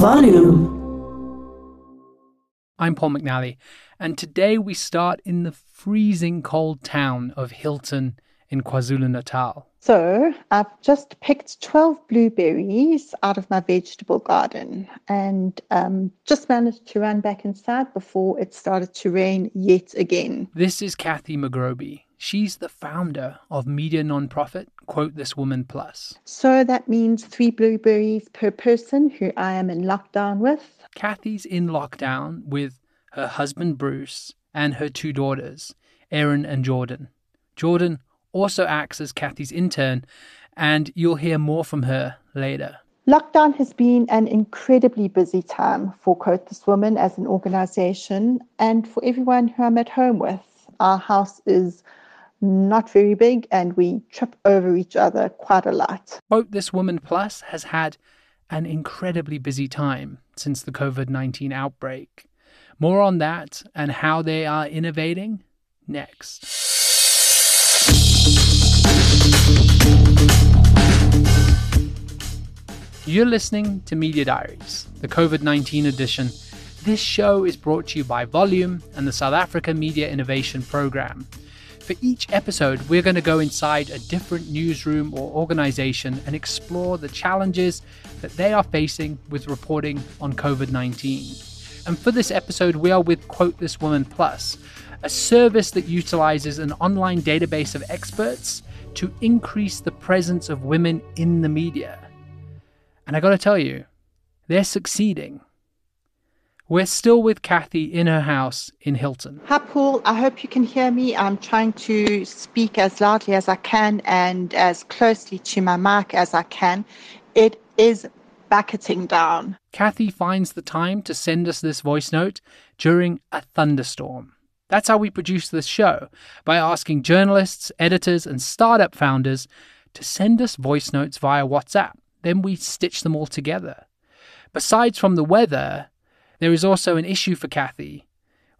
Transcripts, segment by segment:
Volume. I'm Paul McNally, and today we start in the freezing cold town of Hilton in KwaZulu Natal. So, I've just picked 12 blueberries out of my vegetable garden and um, just managed to run back inside before it started to rain yet again. This is Kathy Magrobi. She's the founder of media nonprofit Quote This Woman Plus. So, that means three blueberries per person who I am in lockdown with. Kathy's in lockdown with her husband Bruce and her two daughters, Erin and Jordan. Jordan also acts as Kathy's intern, and you'll hear more from her later. Lockdown has been an incredibly busy time for Quote This Woman as an organization and for everyone who I'm at home with. Our house is not very big and we trip over each other quite a lot. This Woman Plus has had an incredibly busy time since the COVID 19 outbreak. More on that and how they are innovating next. You're listening to Media Diaries, the COVID 19 edition. This show is brought to you by Volume and the South Africa Media Innovation Program. For each episode, we're going to go inside a different newsroom or organization and explore the challenges that they are facing with reporting on COVID 19. And for this episode, we are with Quote This Woman Plus, a service that utilizes an online database of experts to increase the presence of women in the media. And I gotta tell you, they're succeeding. We're still with Kathy in her house in Hilton. Hi, Paul. I hope you can hear me. I'm trying to speak as loudly as I can and as closely to my mic as I can. It is bucketing down. Kathy finds the time to send us this voice note during a thunderstorm. That's how we produce this show by asking journalists, editors, and startup founders to send us voice notes via WhatsApp. Then we stitch them all together. Besides from the weather, there is also an issue for Kathy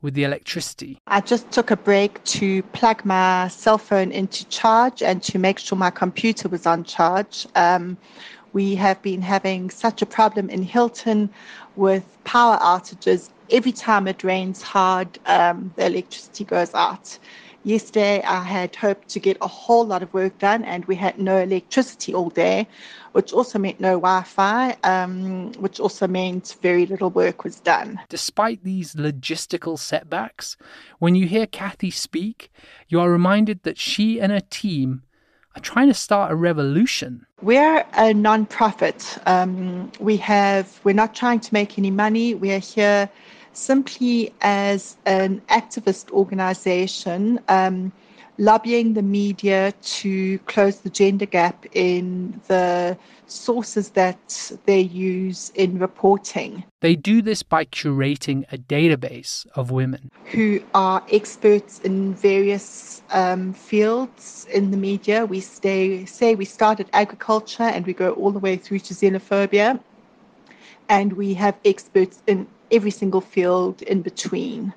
with the electricity. I just took a break to plug my cell phone into charge and to make sure my computer was on charge. Um, we have been having such a problem in Hilton with power outages. Every time it rains hard, um, the electricity goes out. Yesterday, I had hoped to get a whole lot of work done, and we had no electricity all day, which also meant no Wi Fi, um, which also meant very little work was done. Despite these logistical setbacks, when you hear Kathy speak, you are reminded that she and her team are trying to start a revolution. We're a non-profit. Um, we have. We're not trying to make any money. We are here simply as an activist organization um, lobbying the media to close the gender gap in the sources that they use in reporting. They do this by curating a database of women who are experts in various um, fields in the media. We stay, say we start at agriculture and we go all the way through to xenophobia, and we have experts in every single field in between.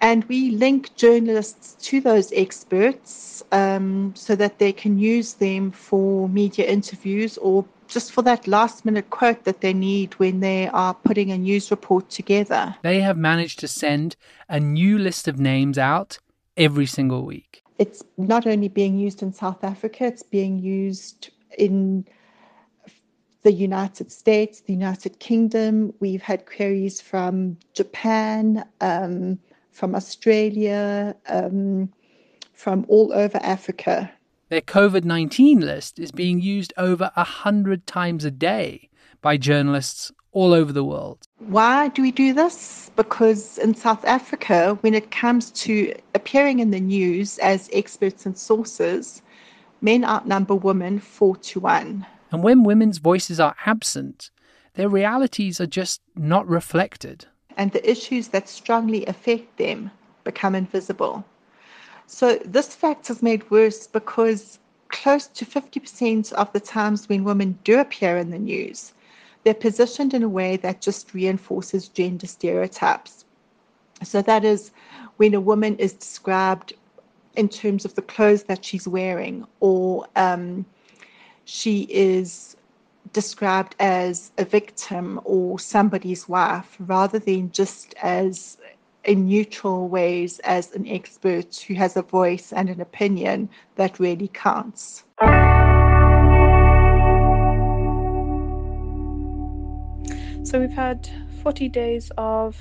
And we link journalists to those experts um, so that they can use them for media interviews or just for that last minute quote that they need when they are putting a news report together. They have managed to send a new list of names out every single week. It's not only being used in South Africa, it's being used in the United States, the United Kingdom. We've had queries from Japan, um, from Australia, um, from all over Africa. Their COVID 19 list is being used over a hundred times a day by journalists all over the world. Why do we do this? Because in South Africa, when it comes to appearing in the news as experts and sources, men outnumber women four to one. And when women's voices are absent, their realities are just not reflected. And the issues that strongly affect them become invisible. So, this fact is made worse because close to 50% of the times when women do appear in the news, they're positioned in a way that just reinforces gender stereotypes. So, that is when a woman is described in terms of the clothes that she's wearing or um, she is described as a victim or somebody's wife rather than just as in neutral ways as an expert who has a voice and an opinion that really counts. So we've had 40 days of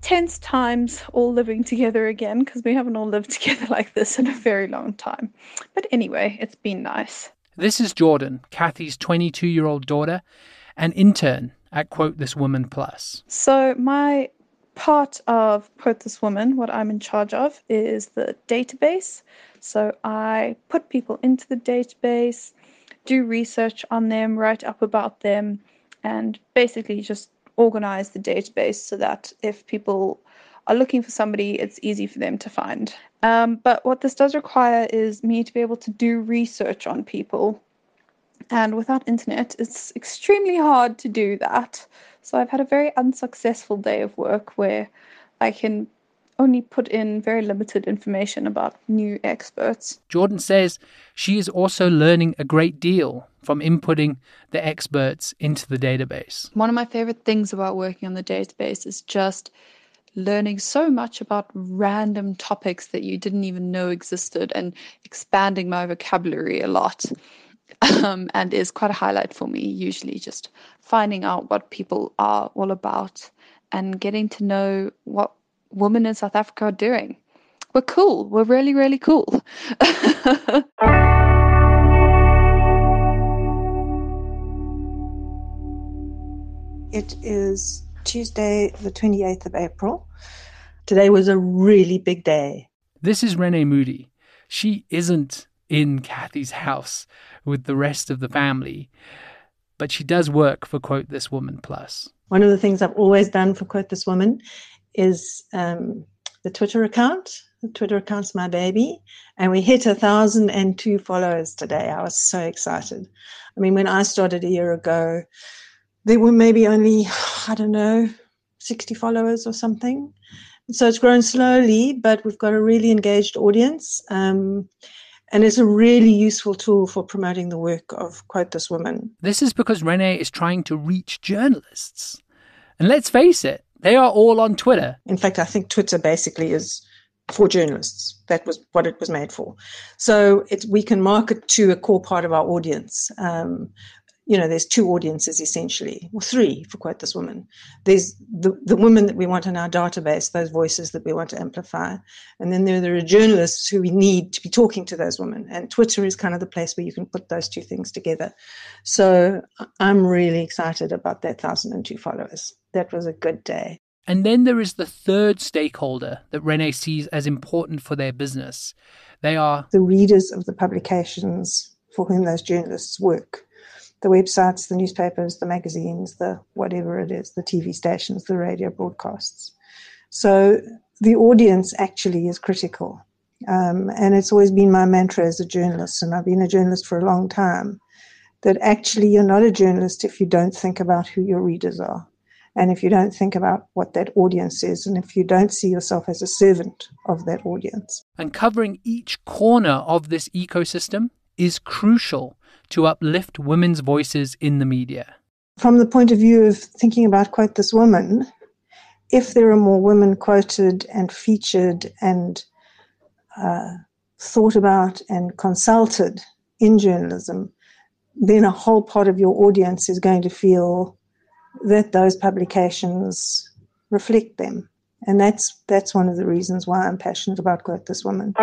tense times all living together again because we haven't all lived together like this in a very long time. But anyway, it's been nice. This is Jordan, Kathy's 22 year old daughter, an intern at Quote This Woman Plus. So, my part of Quote This Woman, what I'm in charge of, is the database. So, I put people into the database, do research on them, write up about them, and basically just organize the database so that if people are looking for somebody, it's easy for them to find. Um, but what this does require is me to be able to do research on people. And without internet, it's extremely hard to do that. So I've had a very unsuccessful day of work where I can only put in very limited information about new experts. Jordan says she is also learning a great deal from inputting the experts into the database. One of my favorite things about working on the database is just learning so much about random topics that you didn't even know existed and expanding my vocabulary a lot. Um, and is quite a highlight for me, usually just finding out what people are all about and getting to know what women in South Africa are doing. We're cool. We're really, really cool. It is Tuesday, the 28th of April. Today was a really big day. This is Renee Moody. She isn't in Kathy's house with the rest of the family, but she does work for Quote This Woman Plus. One of the things I've always done for Quote This Woman is um, the Twitter account. The Twitter account's my baby. And we hit a thousand and two followers today. I was so excited. I mean, when I started a year ago, there were maybe only, I don't know, 60 followers or something. So it's grown slowly, but we've got a really engaged audience. Um, and it's a really useful tool for promoting the work of Quote This Woman. This is because Renee is trying to reach journalists. And let's face it, they are all on Twitter. In fact, I think Twitter basically is for journalists. That was what it was made for. So we can market to a core part of our audience. Um, you know, there's two audiences essentially, or three for quote this woman. There's the, the women that we want in our database, those voices that we want to amplify. And then there, there are journalists who we need to be talking to those women. And Twitter is kind of the place where you can put those two things together. So I'm really excited about that 1,002 followers. That was a good day. And then there is the third stakeholder that Renee sees as important for their business. They are the readers of the publications for whom those journalists work the websites, the newspapers, the magazines, the whatever it is, the TV stations, the radio broadcasts. So the audience actually is critical. Um, and it's always been my mantra as a journalist, and I've been a journalist for a long time, that actually you're not a journalist if you don't think about who your readers are. And if you don't think about what that audience is, and if you don't see yourself as a servant of that audience. And covering each corner of this ecosystem is crucial to uplift women's voices in the media. From the point of view of thinking about, quote, this woman, if there are more women quoted and featured and uh, thought about and consulted in journalism, then a whole part of your audience is going to feel that those publications reflect them. And that's that's one of the reasons why I'm passionate about Quote This Woman.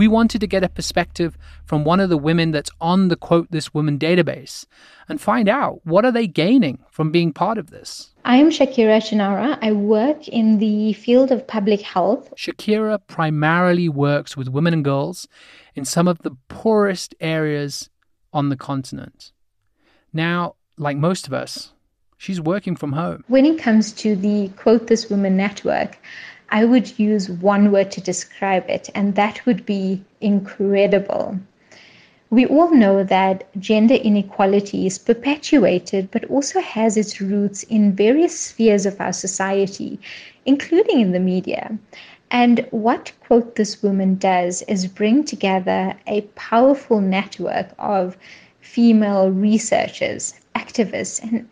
We wanted to get a perspective from one of the women that's on the quote this woman database and find out what are they gaining from being part of this. I'm Shakira Choonara. I work in the field of public health. Shakira primarily works with women and girls in some of the poorest areas on the continent. Now, like most of us, she's working from home. When it comes to the Quote This Woman network, I would use one word to describe it, and that would be incredible. We all know that gender inequality is perpetuated but also has its roots in various spheres of our society, including in the media. And what Quote This Woman does is bring together a powerful network of female researchers, activists, and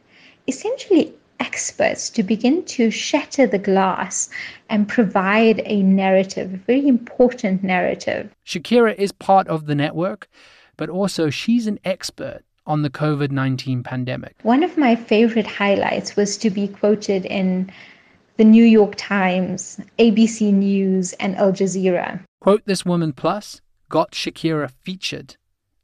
essentially experts to begin to shatter the glass and provide a narrative, a very important narrative. Shakira is part of the network, but also she's an expert on the COVID 19 pandemic. One of my favorite highlights was to be quoted in the New York Times, ABC News, and Al Jazeera. Quote This Woman Plus got Shakira featured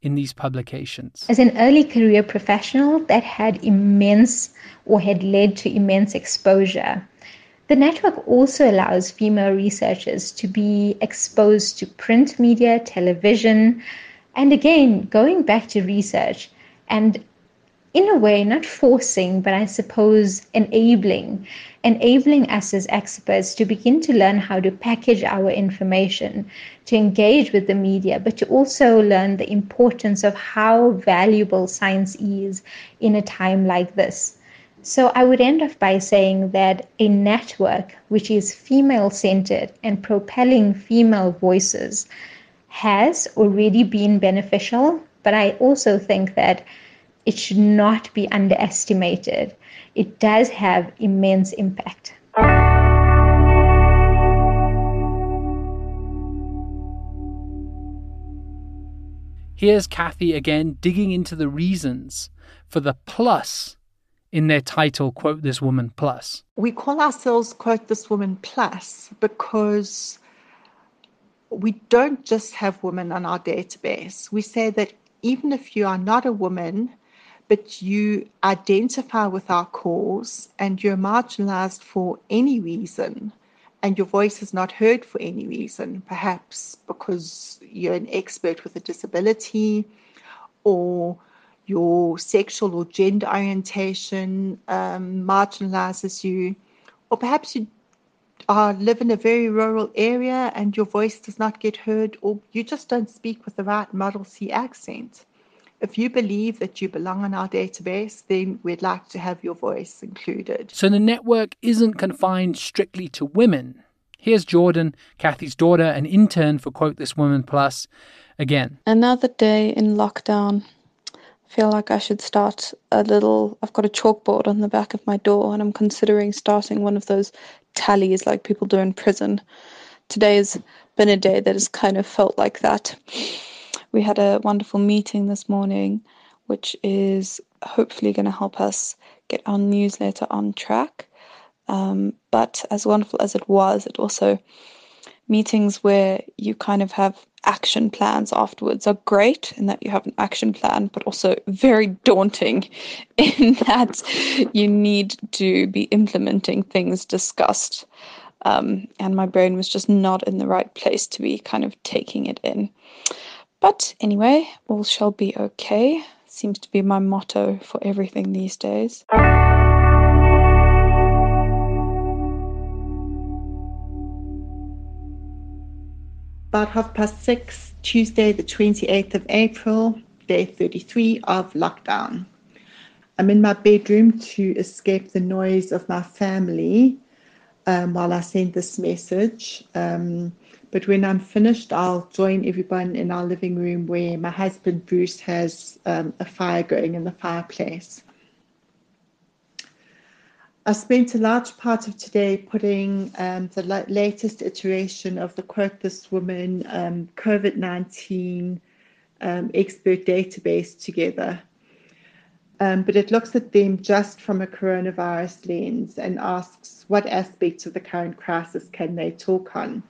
in these publications? As an early career professional that had immense or had led to immense exposure, the network also allows female researchers to be exposed to print media, television, and again, going back to research and in a way, not forcing, but I suppose enabling, enabling us as experts to begin to learn how to package our information, to engage with the media, but to also learn the importance of how valuable science is in a time like this. So I would end off by saying that a network which is female centered and propelling female voices has already been beneficial, but I also think that it should not be underestimated. It does have immense impact. Here's Kathy again digging into the reasons for the plus in their title, Quote This Woman Plus. We call ourselves Quote This Woman Plus because we don't just have women on our database. We say that even if you are not a woman, but you identify with our cause and you're marginalized for any reason and your voice is not heard for any reason, perhaps because you're an expert with a disability or your sexual or gender orientation um, marginalizes you, or perhaps you live in a very rural area and your voice does not get heard, or you just don't speak with the right Model C accent. If you believe that you belong on our database, then we'd like to have your voice included. So the network isn't confined strictly to women. Here's Jordan, Kathy's daughter, an intern for Quote This Woman Plus, again. Another day in lockdown. I feel like I should start a little. I've got a chalkboard on the back of my door, and I'm considering starting one of those tallies like people do in prison. Today has been a day that has kind of felt like that. We had a wonderful meeting this morning, which is hopefully going to help us get our newsletter on track. Um, but as wonderful as it was, it also meetings where you kind of have action plans afterwards are great in that you have an action plan, but also very daunting in that you need to be implementing things discussed. Um, and my brain was just not in the right place to be kind of taking it in. But anyway, all shall be okay. Seems to be my motto for everything these days. About half past six, Tuesday, the 28th of April, day 33 of lockdown. I'm in my bedroom to escape the noise of my family um, while I send this message. Um, but when I'm finished, I'll join everyone in our living room where my husband Bruce has um, a fire going in the fireplace. I spent a large part of today putting um, the la- latest iteration of the Quote This Woman um, COVID 19 um, expert database together. Um, but it looks at them just from a coronavirus lens and asks what aspects of the current crisis can they talk on.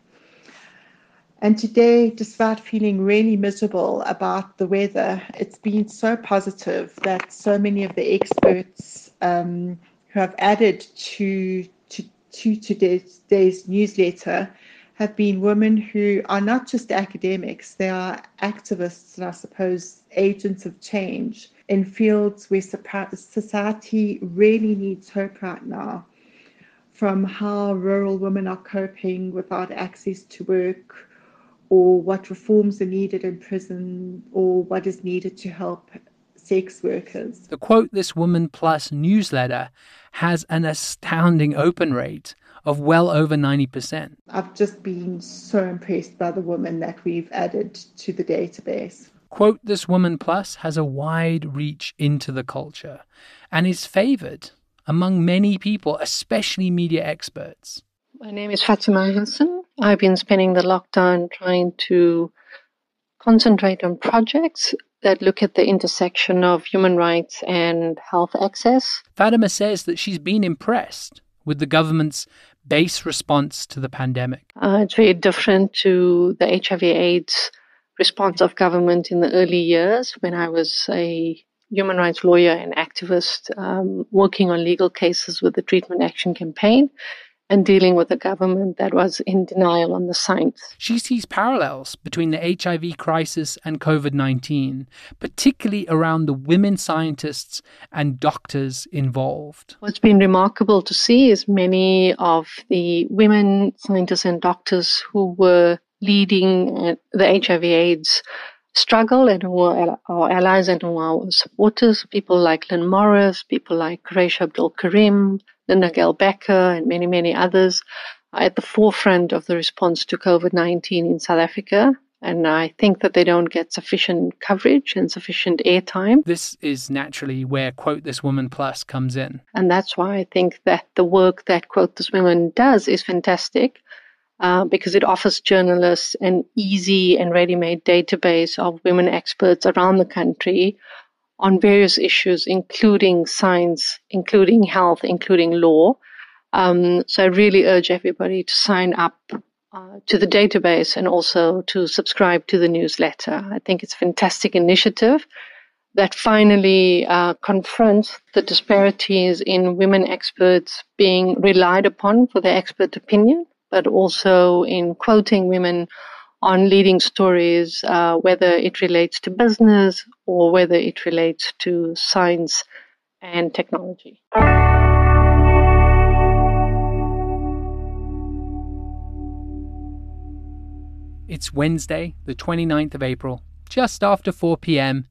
And today, despite feeling really miserable about the weather, it's been so positive that so many of the experts um, who have added to, to, to today's, today's newsletter have been women who are not just academics, they are activists and I suppose agents of change in fields where society really needs hope right now. From how rural women are coping without access to work, or what reforms are needed in prison or what is needed to help sex workers. The Quote This Woman Plus newsletter has an astounding open rate of well over 90%. I've just been so impressed by the women that we've added to the database. Quote This Woman Plus has a wide reach into the culture and is favored among many people, especially media experts. My name is Fatima Hassan. I've been spending the lockdown trying to concentrate on projects that look at the intersection of human rights and health access. Fatima says that she's been impressed with the government's base response to the pandemic. Uh, it's very different to the HIV/AIDS response of government in the early years when I was a human rights lawyer and activist um, working on legal cases with the Treatment Action Campaign and dealing with a government that was in denial on the science. She sees parallels between the HIV crisis and COVID 19, particularly around the women scientists and doctors involved. What's been remarkable to see is many of the women scientists and doctors who were leading uh, the HIV AIDS struggle and who are our allies and who are supporters, people like Lynn Morris, people like Quarraisha Abdool Karim, Linda-Gail Bekker, and many, many others are at the forefront of the response to COVID 19 in South Africa. And I think that they don't get sufficient coverage and sufficient airtime. This is naturally where Quote This Woman Plus comes in. And that's why I think that the work that Quote This Woman does is fantastic. Uh, because it offers journalists an easy and ready made database of women experts around the country on various issues, including science, including health, including law. Um, so I really urge everybody to sign up uh, to the database and also to subscribe to the newsletter. I think it's a fantastic initiative that finally uh, confronts the disparities in women experts being relied upon for their expert opinion but also in quoting women on leading stories, uh, whether it relates to business or whether it relates to science and technology. It's Wednesday, the 29th of April, just after 4 p.m.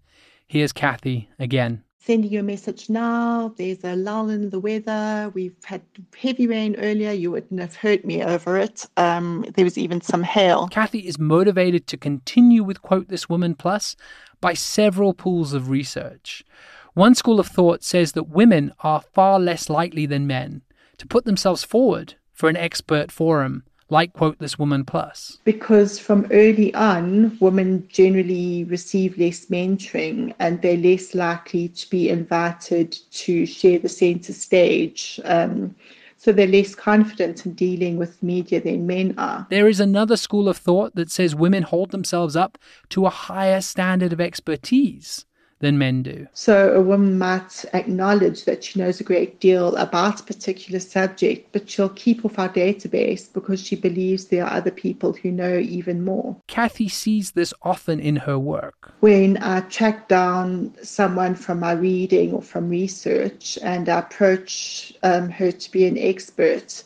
Here's Kathy again sending you a message now. There's a lull in the weather. We've had heavy rain earlier. You wouldn't have hurt me over it. Um, there was even some hail. Kathy is motivated to continue with Quote This Woman Plus by several pools of research. One school of thought says that women are far less likely than men to put themselves forward for an expert forum like quote this woman plus. Because from early on women generally receive less mentoring and they're less likely to be invited to share the center stage. Um, so they're less confident in dealing with media than men are. There is another school of thought that says women hold themselves up to a higher standard of expertise than men do. So a woman might acknowledge that she knows a great deal about a particular subject, but she'll keep off our database because she believes there are other people who know even more. Kathy sees this often in her work. When I track down someone from my reading or from research and I approach um, her to be an expert,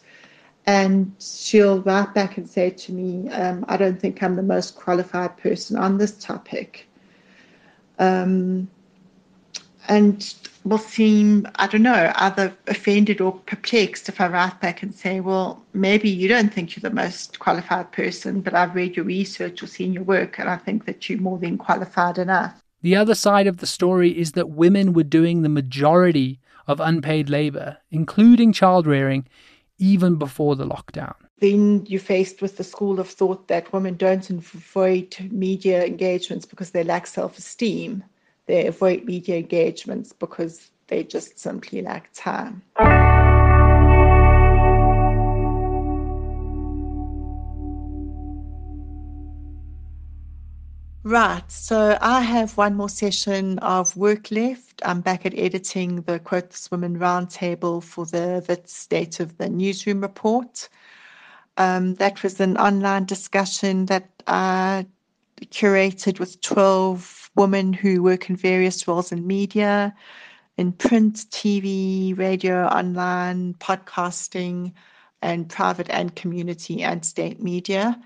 and she'll write back and say to me, um, I don't think I'm the most qualified person on this topic um, and will seem, I don't know, either offended or perplexed if I write back and say, well, maybe you don't think you're the most qualified person, but I've read your research or seen your work, and I think that you're more than qualified enough. The other side of the story is that women were doing the majority of unpaid labor, including child rearing, even before the lockdown. Then you're faced with the school of thought that women don't avoid media engagements because they lack self esteem. They avoid media engagements because they just simply lack time. Right, so I have one more session of work left. I'm back at editing the Quote This Woman Roundtable for the Wits State of the Newsroom report. Um, that was an online discussion that I curated with 12 women who work in various roles in media, in print, TV, radio, online, podcasting, and private and community and state media.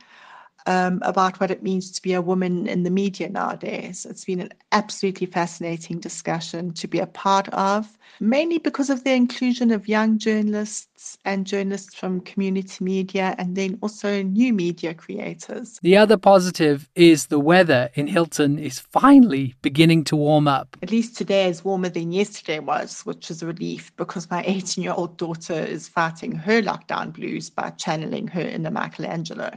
Um, about what it means to be a woman in the media nowadays. It's been an absolutely fascinating discussion to be a part of, mainly because of the inclusion of young journalists and journalists from community media, and then also new media creators. The other positive is the weather in Hilton is finally beginning to warm up. At least today is warmer than yesterday was, which is a relief because my 18 year old daughter is fighting her lockdown blues by channeling her inner Michelangelo.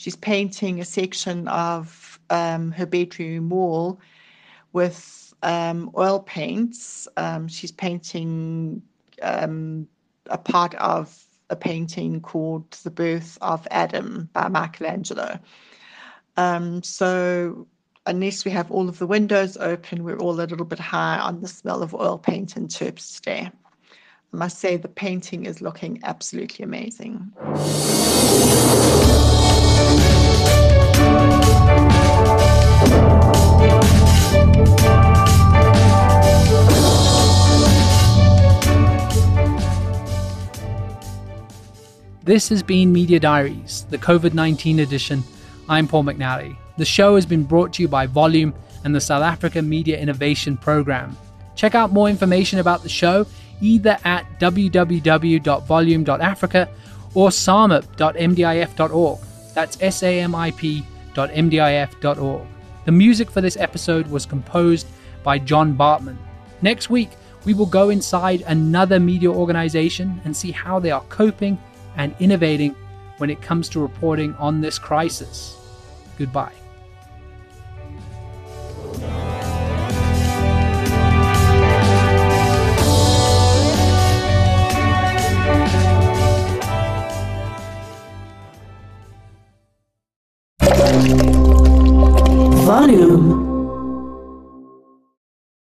She's painting a section of um, her bedroom wall with um, oil paints. Um, she's painting um, a part of a painting called The Birth of Adam by Michelangelo. Um, so, unless we have all of the windows open, we're all a little bit high on the smell of oil paint and terps today. I must say, the painting is looking absolutely amazing. This has been Media Diaries, the COVID 19 edition. I'm Paul McNally. The show has been brought to you by Volume and the South Africa Media Innovation Program. Check out more information about the show either at www.volume.africa or samip.mdif.org. That's samip.mdif.org. The music for this episode was composed by John Bartman. Next week, we will go inside another media organization and see how they are coping and innovating when it comes to reporting on this crisis. Goodbye.